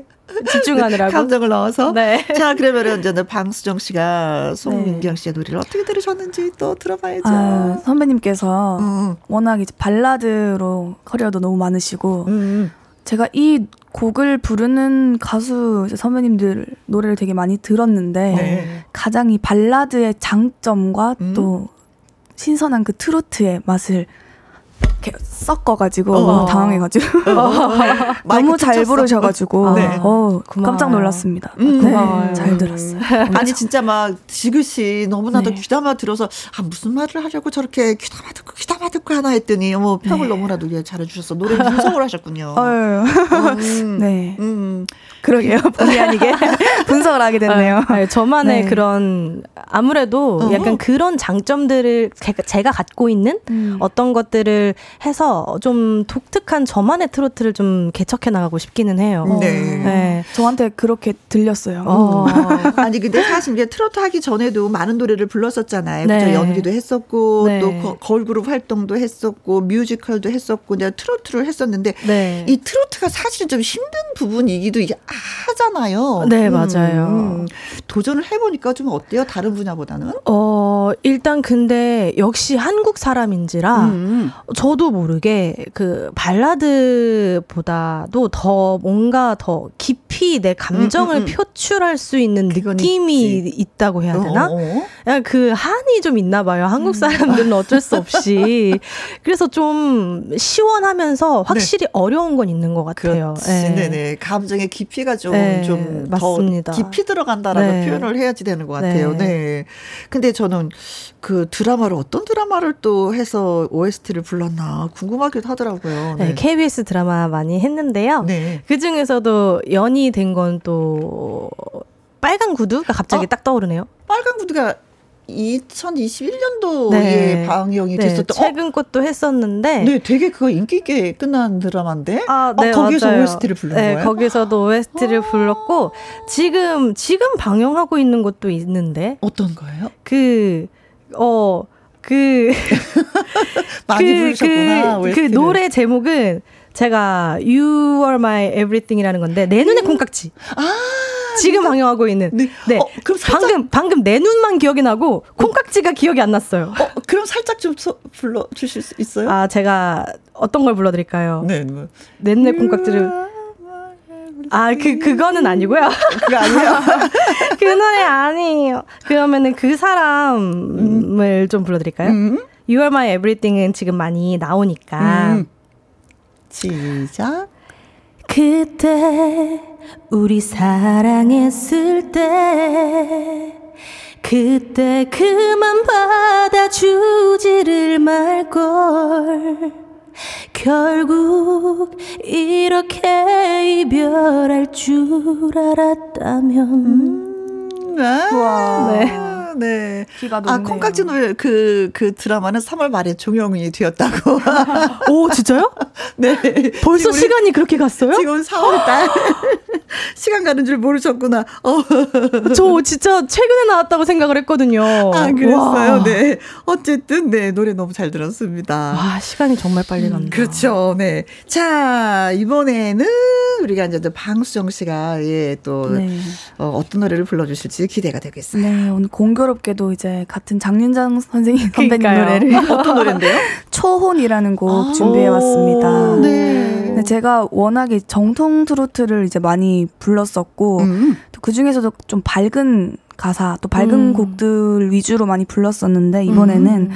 집중하느라고. 감정을 넣어서. 네. 자, 그러면은 이제는 방수정 씨가 송민경 씨의 노래를 어떻게 들으셨는지 또 들어봐야죠. 아, 선배님께서 음, 워낙 이제 발라드로 커리어도 너무 많으시고 음, 제가 이 곡을 부르는 가수 선배님들 노래를 되게 많이 들었는데 네. 가장 이 발라드의 장점과 음. 또 신선한 그 트로트의 맛을 섞어가지고 어. 당황해가지고 *laughs* 마이크 너무 잘. 부르셔가지고 네. 어. 깜짝 놀랐습니다. 음. 네. 잘 들었어요. *laughs* 아니 진짜 막 지그시 너무나도 네. 귀담아 들어서 아 무슨 말을 하려고 저렇게 귀담아 듣고 귀담아 듣고 하나 했더니 어머 평을 너무나도 예, 잘해주셔서 노래 분석을 하셨군요. *laughs* 음, 네, 음. 그러게요. 본의 아니게 분석을 하게 됐네요. 아, 네, 저만의 네. 그런 아무래도 어. 약간 그런 장점들을 제가, 제가 갖고 있는 음. 어떤 것들을 해서 좀 독특한 저만의 트로트를 좀 개척해 나가고 싶기는 해요. 네. 네. 저한테 그렇게 들렸어요. 어. *laughs* 아니 근데 사실 이제 트로트 하기 전에도 많은 노래를 불렀었잖아요. 네. 연기도 했었고 네. 또 거- 걸그룹 활동도 했었고 뮤지컬도 했었고 내가 트로트를 했었는데 네. 이 트로트가 사실 좀 힘든 부분이기도 하잖아요. 네, 맞아요. 도전을 해보니까 좀 어때요? 다른 분야보다는? 어, 일단 근데 역시 한국 사람인지라 음. 저도 모르게 그 발라드보다도 더 뭔가 더 깊이 내 감정을 음, 음, 음. 표출할 수 있는 느낌이 있지. 있다고 해야 되나? 어, 어. 그 한이 좀 있나 봐요. 음. 한국 사람들은 어쩔 수 *laughs* 없이. 그래서 좀 시원하면서 확실히 어려운 건 있는 것 같아요. 예. 네네. 감정의 깊이가 좀, 네, 좀 맞습니다. 더 깊이 들어간다라고 네. 표현을 해야지 되는 것 같아요. 네. 네. 근데 저는 그 드라마를 어떤 드라마를 또 해서 OST를 불렀나 궁금하기도 하더라고요. 네, 네. KBS 드라마 많이 했는데요. 네. 그 중에서도 연이 된 건 또 빨간 구두가 갑자기 어? 딱 떠오르네요. 빨간 구두가 2021년도에 네. 방영이 네, 됐었던. 어? 최근 것도 했었는데. 네, 되게 그거 인기 있게 끝난 드라마인데. 아, 어, 네, 거기서 맞아요. OST를 부른 네, 거예요? 거기서도 OST를 불렀고 지금 지금 방영하고 있는 것도 있는데 어떤 거예요? 그 어, 그 *laughs* 많이 그, 부르셨구나. 그, 그. 노래 제목은 제가 You Are My Everything이라는 건데 내 눈의 콩깍지. 아, 지금 방영하고 있는. 네. 네. 어, 그럼 살짝- 방금 방금 내 눈만 기억이 나고 콩깍지가 기억이 안 났어요. 어, 그럼 살짝 좀 소- 불러 주실 수 있어요? 아 제가 어떤 걸 불러 드릴까요? 네, 뭐. 내 눈의 콩깍지를. 아, 그, 그거는 아니고요. 그거 아니에요? *laughs* 그 노래 아니에요. 그러면은 그 사람을 좀 불러드릴까요? 음. You are my everything은 지금 많이 나오니까. 음. 시작. 그때 우리 사랑했을 때 그때 그만 받아주지를 말걸 결국 이렇게 이별할 줄 알았다면 와. 네. 네. 기가 아, 높네요. 콩깍지 노래 그, 그 드라마는 3월 말에 종영이 되었다고. *laughs* 오, 진짜요? 네. 벌써 시간이 그렇게 갔어요? 지금 4월 달. *laughs* 시간 가는 줄 모르셨구나. 어. 저 진짜 최근에 나왔다고 생각을 했거든요. 아, 그랬어요. 와. 네. 어쨌든, 네. 노래 너무 잘 들었습니다. 와, 시간이 정말 빨리 간다. 그렇죠. 네. 자, 이번에는 우리가 이제 또 방수정 씨가 예, 또 네. 어, 어떤 노래를 불러주실지 기대가 되겠어요. 네, 오늘 공 교롭게도 이제 같은 장윤정 선생님 선배님 그러니까요. 노래를 *laughs* 어떤 노래인데요? *laughs* 초혼이라는 곡 아, 준비해 왔습니다. 네. 네, 제가 워낙에 정통 트로트를 이제 많이 불렀었고 음. 또그 중에서도 좀 밝은 가사 또 밝은 음. 곡들 위주로 많이 불렀었는데 이번에는 음.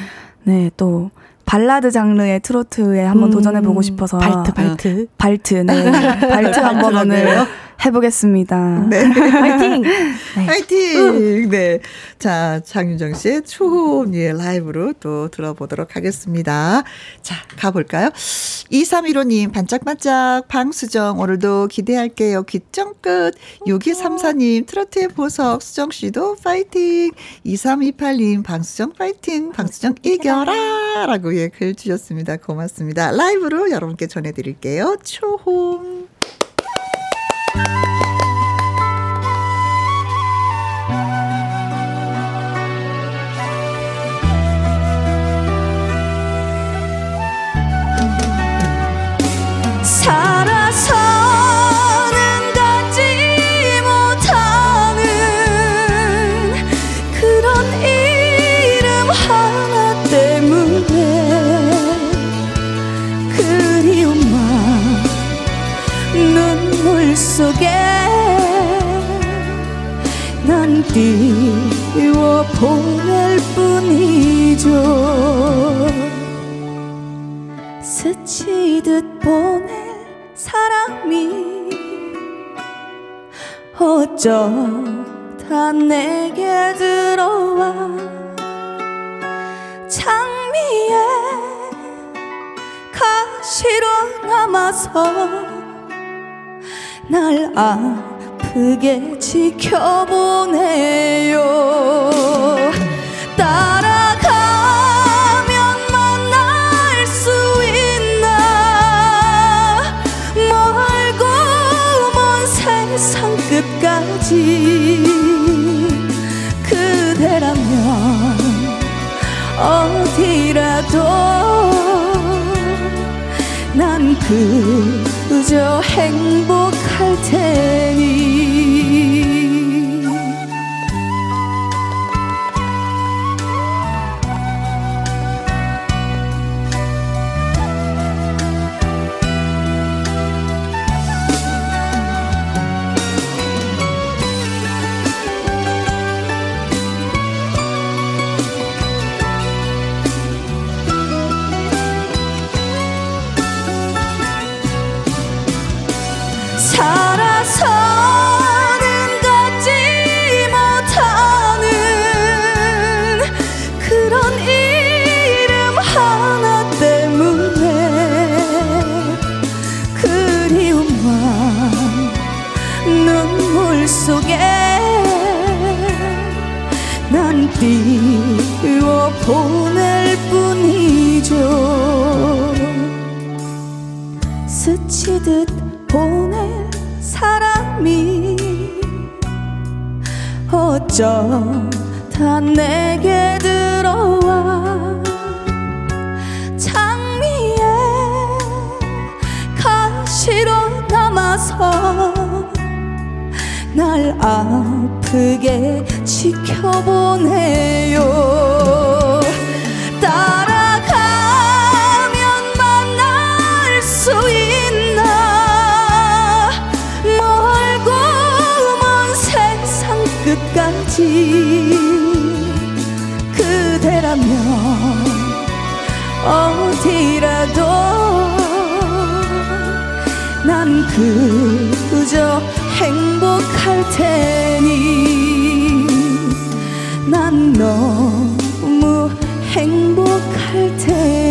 네또 발라드 장르의 트로트에 한번 음, 도전해 보고 싶어서 발트, 발트. 발트 네 *laughs* 발트 한번 오늘 해보겠습니다. 네. 파이팅! *laughs* 화이팅! 네. 자, 장윤정 씨의 초혼, 예, 라이브로 또 들어보도록 하겠습니다. 자, 가볼까요? 2315님, 반짝반짝, 방수정, 오늘도 기대할게요. 귀정 끝. 6234님, 트로트의 보석, 수정 씨도 파이팅. 2328님, 방수정 파이팅. 방수정 이겨라! 라고 예, 글 주셨습니다. 고맙습니다. 라이브로 여러분께 전해드릴게요. 초혼. 살 난 띄워 보낼 뿐이죠. 스치듯 보낼 사람이 어쩌다 내게 들어와 장미에 가시로 남아서 날 아 프게 지켜보네요. 따라가면 만날 수 있나? 멀고 먼 세상 끝까지 그대라면 어디라도 난 그저 행복할 테니 어쩌다 내게 들어와. 장미에 가시로 남아서 날 아프게 지켜보네요 어디라도 난 그저 행복할 테니 난 너무 행복할 테니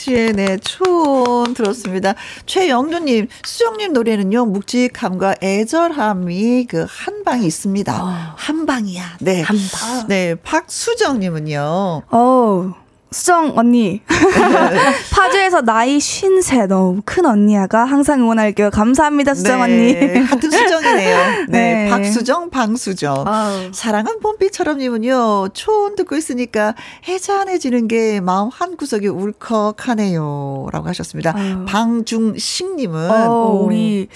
씨의 네, 초원 들었습니다. 최영두님, 수정님 노래는요, 묵직함과 애절함이 그 한 방이 있습니다. 한 방이야. 네. 한 방. 네. 박수정님은요. 어 수정 언니 *laughs* 파주에서 나이 쉰세 너무 큰 언니야가 항상 응원할게요 감사합니다 수정 언니 네, 같은 수정이네요. *laughs* 네. 네. 박수정, 방수정. 아우. 사랑은 봄비처럼님은요, 초원 듣고 있으니까 해잔해지는 게 마음 한 구석이 울컥하네요. 라고 하셨습니다. 아유. 방중식님은. 어, 우리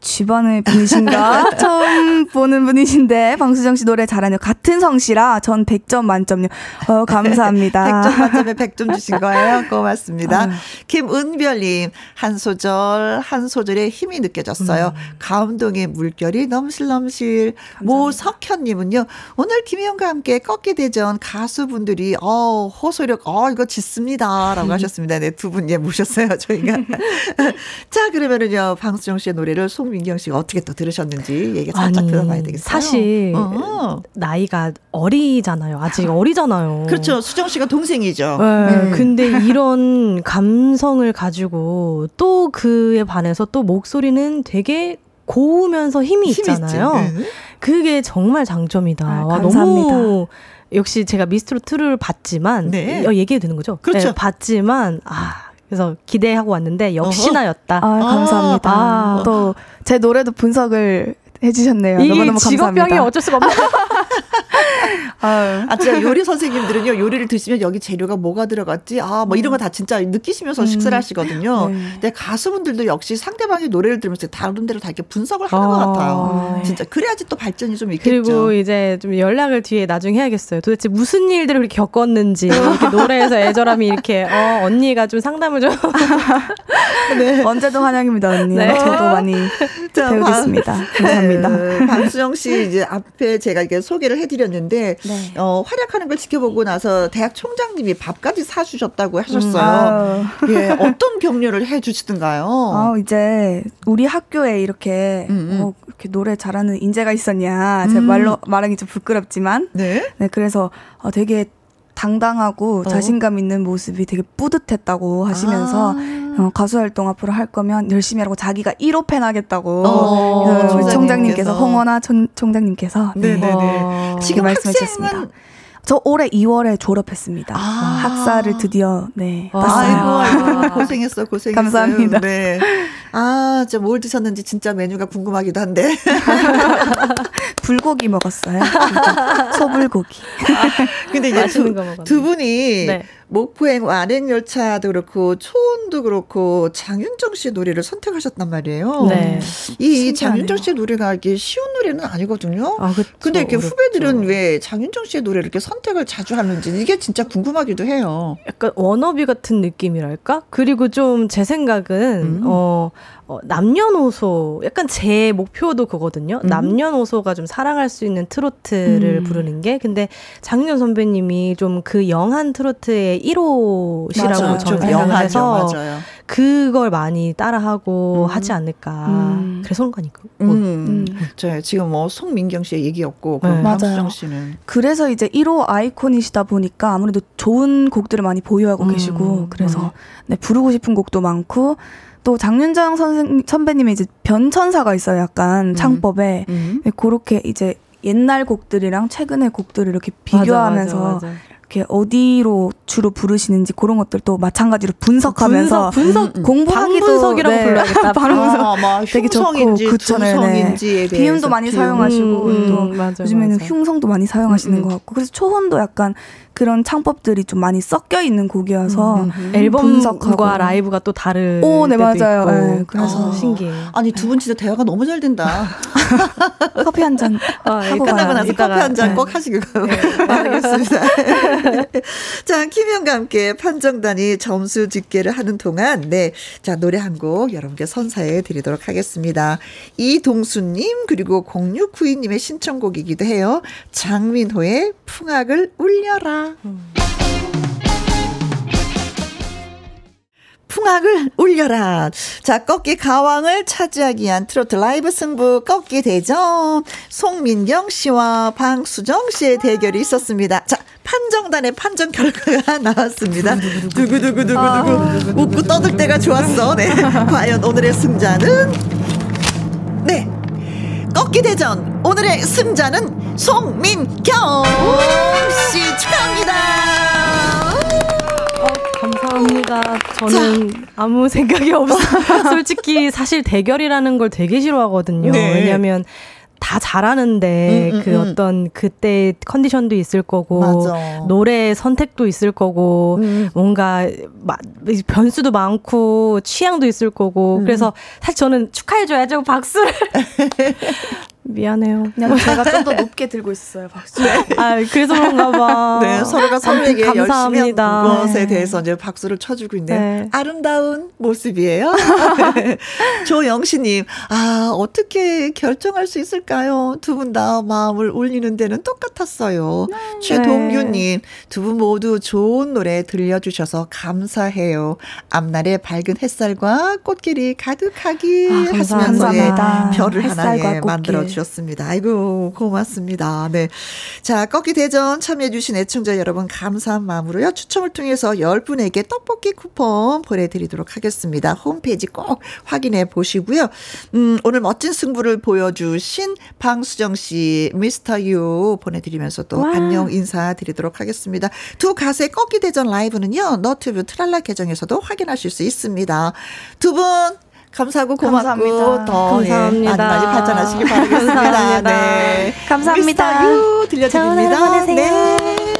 집안의 분이신가? *laughs* 처음 보는 분이신데 방수정 씨 노래 잘하네요. 같은 성씨라 전 100점 만점요. 어, 감사합니다. *laughs* 100점 만점에 100점 주신 거예요. 고맙습니다. 아유. 김은별 님, 한 소절, 한 소절에 힘이 느껴졌어요. 감동의 물결이 넘실넘실. 모석현 님은요, 오늘 김희영과 함께 꺾기 대전 가수분들이, 어, 호소력, 어, 이거 짓습니다. 라고 하셨습니다. 네, 두 분, 예, 모셨어요, 저희가. *laughs* 자, 그러면은요, 방수정 씨의 노래를 송 민경 씨가 어떻게 또 들으셨는지 얘기 살짝 아니, 들어봐야 되겠어요. 사실 어. 나이가 어리잖아요. 아직 어리잖아요. 그렇죠. 수정 씨가 동생이죠. 네, 음. 근데 이런 감성을 가지고 또 그에 반해서 또 목소리는 되게 고우면서 힘이 있잖아요. 있지. 네. 그게 정말 장점이다. 아, 와, 감사합니다. 너무 역시 제가 미스트로 2를 봤지만 네. 어, 얘기해도 되는 거죠? 그렇죠. 네, 봤지만 아 그래서 기대하고 왔는데 역시나였다. 아, 감사합니다. 아. 또 제 노래도 분석을 해주셨네요. 이게 너무너무 직업병이 감사합니다. 어쩔 수가 없네. 아, 진짜 요리 선생님들은요, 요리를 드시면 여기 재료가 뭐가 들어갔지? 아, 뭐 이런 거 다 진짜 느끼시면서 음. 식사를 하시거든요. 네. 근데 가수분들도 역시 상대방의 노래를 들으면서 다른 데로 다 이렇게 분석을 하는 아. 것 같아요. 진짜. 그래야지 또 발전이 좀 있겠죠. 그리고 이제 좀 연락을 뒤에 나중에 해야겠어요. 도대체 무슨 일들을 그렇게 겪었는지. 이렇게 노래에서 애절함이 이렇게, 어, 언니가 좀 상담을 좀. *laughs* 네. 언제도 환영입니다, 언니. 네. 저도 많이 자, 배우겠습니다. 방, 감사합니다. 네, 방수영 씨 이제 앞에 제가 이게 소개를 해드렸는데 네. 어, 활약하는 걸 지켜보고 나서 대학 총장님이 밥까지 사주셨다고 하셨어요. 음, 예, 어떤 격려를 해주시던가요? 어, 이제 우리 학교에 이렇게 음, 음. 어, 이렇게 노래 잘하는 인재가 있었냐. 제 음. 말로 말하기 좀 부끄럽지만, 네, 네 그래서 어, 되게 당당하고 어. 자신감 있는 모습이 되게 뿌듯했다고 하시면서 아. 어, 가수 활동 앞으로 할 거면 열심히 하라고 자기가 1호 팬 하겠다고 어. 총장님께서 홍원아 총, 장님께서 네. 네네네. 지금 말씀하셨습니다. 저 올해 2월에 졸업했습니다. 아~ 학사를 드디어 네. 아이고, 아이고 *laughs* 고생했어 고생했어. 감사합니다. 네. 아, 저 뭘 드셨는지 진짜 메뉴가 궁금하기도 한데. *laughs* 불고기 먹었어요. 소불고기. 아, 근데 이제 두, 두 분이 네. 목포행 완행 열차도 그렇고 초원도 그렇고 장윤정 씨의 노래를 선택하셨단 말이에요. 네. 이 장윤정 씨의 노래가 이게 쉬운 노래는 아니거든요. 아, 그쵸, 근데 이렇게 어렵죠. 후배들은 왜 장윤정 씨의 노래를 이렇게 선 택을 자주 하는지 이게 진짜 궁금하기도 해요. 약간 워너비 같은 느낌이랄까? 그리고 좀 제 생각은 음. 어 어, 남녀노소 약간 제 목표도 그거든요. 음. 남녀노소가 좀 사랑할 수 있는 트로트를 음. 부르는 게 근데 장윤 선배님이 좀 그 영한 트로트의 1호시라고 저는 맞아요. 그걸 많이 따라하고 음. 하지 않을까. 음. 그래서 그런 거니까. 음. 음. 음. 지금 뭐 송민경 씨의 얘기였고 네. 맞아요. 씨는 그래서 이제 1호 아이콘이시다 보니까 아무래도 좋은 곡들을 많이 보유하고 음. 계시고 그래서 네, 부르고 싶은 곡도 많고 또 장윤정 선생 선배님의 이제 변천사가 있어요. 약간 음. 창법에 음. 그렇게 이제 옛날 곡들이랑 최근의 곡들을 이렇게 비교하면서 맞아, 맞아, 맞아. 이렇게 어디로 주로 부르시는지 그런 것들도 마찬가지로 분석하면서 분석, 분석 공부하기도 방분석이라고 네. 불러야겠다. *laughs* 방분석 아, 막 되게 좋고 그쵸, 네. 비음도 많이 비음. 사용하시고 음, 또 맞아, 요즘에는 맞아. 흉성도 많이 사용하시는 음, 것 같고 그래서 초혼도 약간 그런 창법들이 좀 많이 섞여 있는 곡이어서 음, 음. 앨범과 라이브가 또 다를 오, 네 맞아요. 네, 그래서 아, 신기해. 아니 두 분 진짜 대화가 너무 잘 된다. *laughs* 커피 한잔 아, 하고 끝나고 나서 커피 한 잔꼭 네. 하시고 네, 바라겠습니다. *laughs* 자 김현과 함께 판정단이 점수 집계를 하는 동안 네자 노래 한 곡 여러분께 선사해 드리도록 하겠습니다. 이동수님 그리고 0692님의 신청곡이기도 해요. 장민호의 풍악을 울려라. 풍악을 울려라. 자, 꺾기 가왕을 차지하기 위한 트로트 라이브 승부 꺾기 대전. 송민경 씨와 방수정 씨의 대결이 있었습니다. 자, 판정단의 판정 결과가 *laughs* 나왔습니다. 두구두구두구두구. 아. 웃고 떠들 때가 좋았어. 네. 과연 오늘의 승자는? 네. 꺾기 대전 오늘의 승자는 송민경 씨 축하합니다. 어, 감사합니다. 저는 자. 아무 생각이 없어. *laughs* 솔직히 사실 대결이라는 걸 되게 싫어하거든요. 네. 왜냐하면 다 잘하는데 음, 음, 그 음. 어떤 그때 컨디션도 있을 거고 맞아. 노래 선택도 있을 거고 음. 뭔가 마, 변수도 많고 취향도 있을 거고 음. 그래서 사실 저는 축하해줘야죠 박수를 *laughs* 미안해요. 그냥 제가 좀 더 높게 들고 있어요 박수. 네. *laughs* 아 그래서 그런가 봐. 네 서로가 서로에게 열심히 한 것에 네. 대해서 이제 박수를 쳐주고 있는 네. 아름다운 모습이에요. *laughs* 조영시님 아 어떻게 결정할 수 있을까요? 두 분 다 마음을 울리는 데는 똑같았어요. 네. 최동규님 두 분 모두 좋은 노래 들려주셔서 감사해요. 앞날의 밝은 햇살과 꽃길이 가득하기 아, 하시면서 별을 하나 예, 만들어 주 셨습니다. 아이고, 고맙습니다. 네. 자, 꺾기 대전 참여해주신 애청자 여러분 감사한 마음으로요. 추첨을 통해서 10분에게 떡볶이 쿠폰 보내드리도록 하겠습니다. 홈페이지 꼭 확인해 보시고요. 음, 오늘 멋진 승부를 보여주신 방수정 씨, 미스터 유 보내드리면서 또 와. 안녕 인사드리도록 하겠습니다. 두 가수의 꺾기 대전 라이브는요, 너튜브 트랄라 계정에서도 확인하실 수 있습니다. 두 분 감사하고 고맙고 감사합니다. 더 감사합니다. 예, 많이 많이 발전하시길 바라겠습니다. 감사합니다. 네. 감사합니다. 미스터 유 들려드립니다. 네.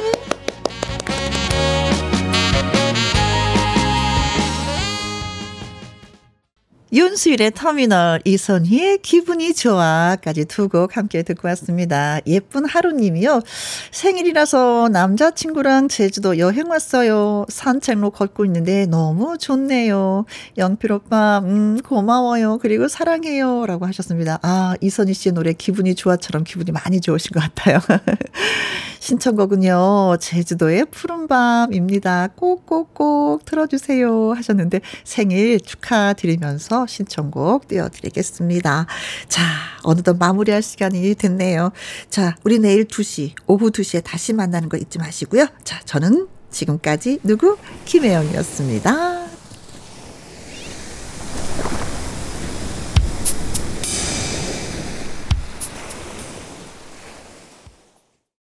윤수일의 터미널, 이선희의 기분이 좋아까지 두 곡 함께 듣고 왔습니다. 예쁜 하루님이요. 생일이라서 남자친구랑 제주도 여행 왔어요. 산책로 걷고 있는데 너무 좋네요. 영필 오빠, 음, 고마워요. 그리고 사랑해요. 라고 하셨습니다. 아, 이선희 씨의 노래 기분이 좋아처럼 기분이 많이 좋으신 것 같아요. *laughs* 신청곡은요, 제주도의 푸른밤입니다. 꼭꼭꼭 틀어주세요. 하셨는데 생일 축하드리면서 신청곡 띄워드리겠습니다. 자, 어느덧 마무리할 시간이 됐네요. 자, 우리 내일 2시, 오후 2시에 다시 만나는 거 잊지 마시고요. 자, 저는 지금까지 누구? 김혜영이었습니다.